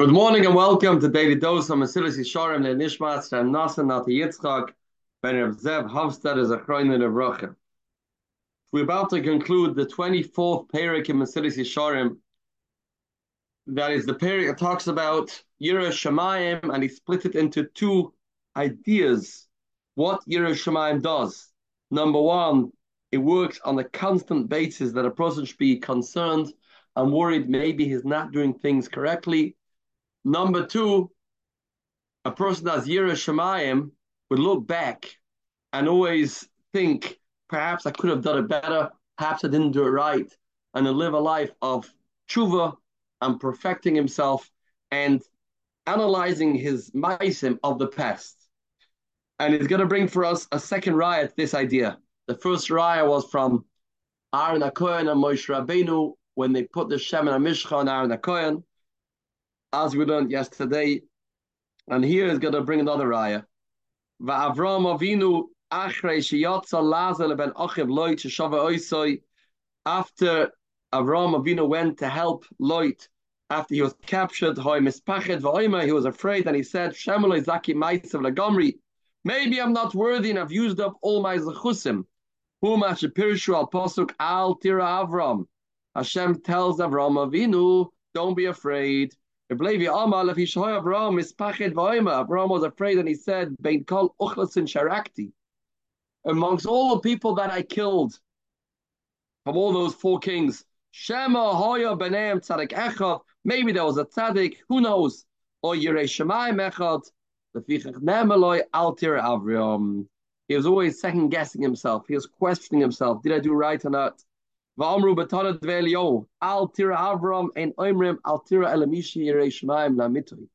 Good morning and welcome to Daily Dose of Mesilas Yesharim Nishmas Ram Nasa Nati Yitzchak Ben Rav Zev Havstad as a of. We're about to conclude the 24th Perik in Mesilas Yesharim. That is the Perik that talks about Yira Shemayim and he split it into two ideas. What Yira Shemayim does. Number one, it works on a constant basis that a person should be concerned and worried maybe he's not doing things correctly Number two, a person that's Yira Shemayim would look back and always think, perhaps I could have done it better, perhaps I didn't do it right, and to live a life of tshuva and perfecting himself and analyzing his maisim of the past. And he's going to bring for us a second raya this idea. The first raya was from Aaron HaKohen and Moshe Rabbeinu when they put the Shem and Mishcha on Aaron HaKohen as we learned yesterday. And here is going to bring another raya. Va'avram avinu ben loit. After Avram Avinu went to help Lot after he was captured, he was afraid, and he said. Maybe I'm not worthy and I've used up all my zechusim. Whom Pirshu al Posuk al Tira Avram. Hashem tells Avram Avinu, don't be afraid. Abraham was afraid and he said, sharakti. Amongst all the people that I killed, from all those four kings, Shema hoya benem tzadik echad, maybe there was a tzaddik, who knows? Or yirei shemayim echad, lefichach nemeloi altir Avram. He was always second guessing himself. He was questioning himself. Did I do right or not? V'amru b'tanat v'elio, al tira Avram and oimrim al tira elamishi yirei shemaim lamitoi.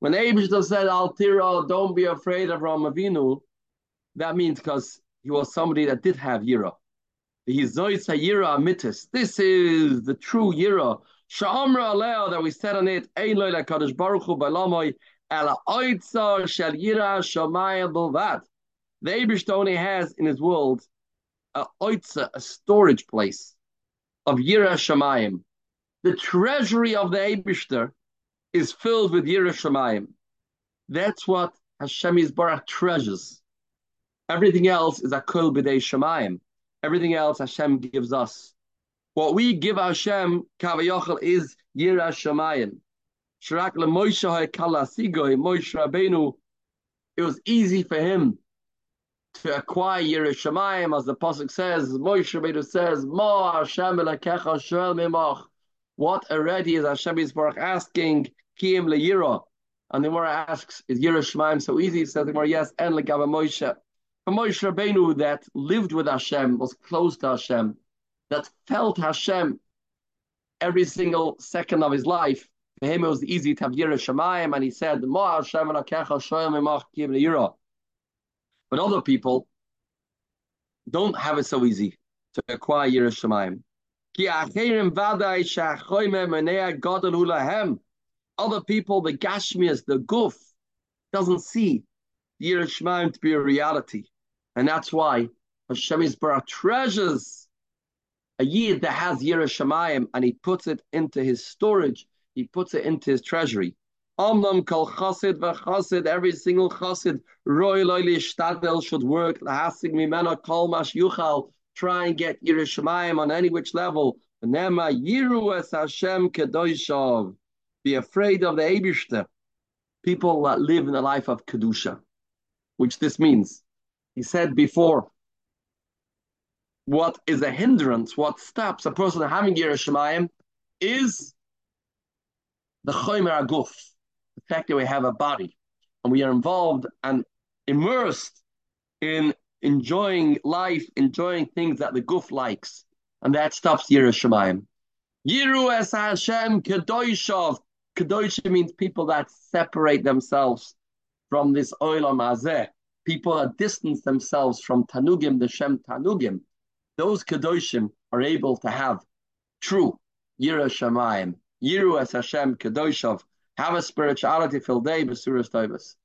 When Abishta said al tira, don't be afraid of Ram Avinu, that means because he was somebody that did have yira. This is the true yira. Sha'amra aleo that we said on it, ein loy lekadosh baruch hu balamoy, ela oitza shel yira shamayim bulvad. The Abishta only has in his world a oitza, a storage place of Yira Shamayim. The treasury of the Eibishter is filled with Yira Shamayim. That's what Hashem Yisbarach treasures. Everything else is Akul B'dei Shamayim. Everything else Hashem gives us. What we give Hashem, Kavayochel, is Yira Shamayim. Shirak Moshe Rabbeinu, it was easy for him to acquire Yiras Shamayim, as the pasuk says, Moshe Rabbeinu says, "Mo Hashem elakecha shoel mimach." What already is Hashem Yisborach asking Kiyim leyira? And the Gemara asks, "Is Yiras Shamayim so easy?" He says, "The Gemara, yes." And legava Moshe, for Moshe Rabbeinu that lived with Hashem, was close to Hashem, that felt Hashem every single second of his life. For him, it was easy to have Yiras Shamayim, and he said, "Mo Hashem elakecha shoel mimach Kiyim leyira." But other people don't have it so easy to acquire Yiras Shamayim. Other people, the Gashmias, the Guf, doesn't see Yiras Shamayim to be a reality. And that's why Hashem Yisbarach treasures a yid that has Yiras Shamayim and he puts it into his storage, he puts it into his treasury. Omnam kol chasid v'chasid, every single chasid, roy loyli shtadel should work, lahasig mimena kol mash yuchal, try and get Yiras Shamayim on any which level. Nema yiru es Hashem be afraid of the Eibishter, people that live in a life of kedusha, which this means. He said before, what is a hindrance, what stops a person having Yiras Shamayim is the chomer aguf, the fact that we have a body and we are involved and immersed in enjoying life, enjoying things that the guf likes, and that stops Yiras Shamayim. Yiru es Hashem kedoshov. Kedosha means people that separate themselves from this oilam hazeh. People that distance themselves from tanugim, the Shem tanugim. Those kedoshim are able to have true Yiras Shamayim. Yiru es Hashem kedoshov have a spirituality filled day, Basuras Toivas.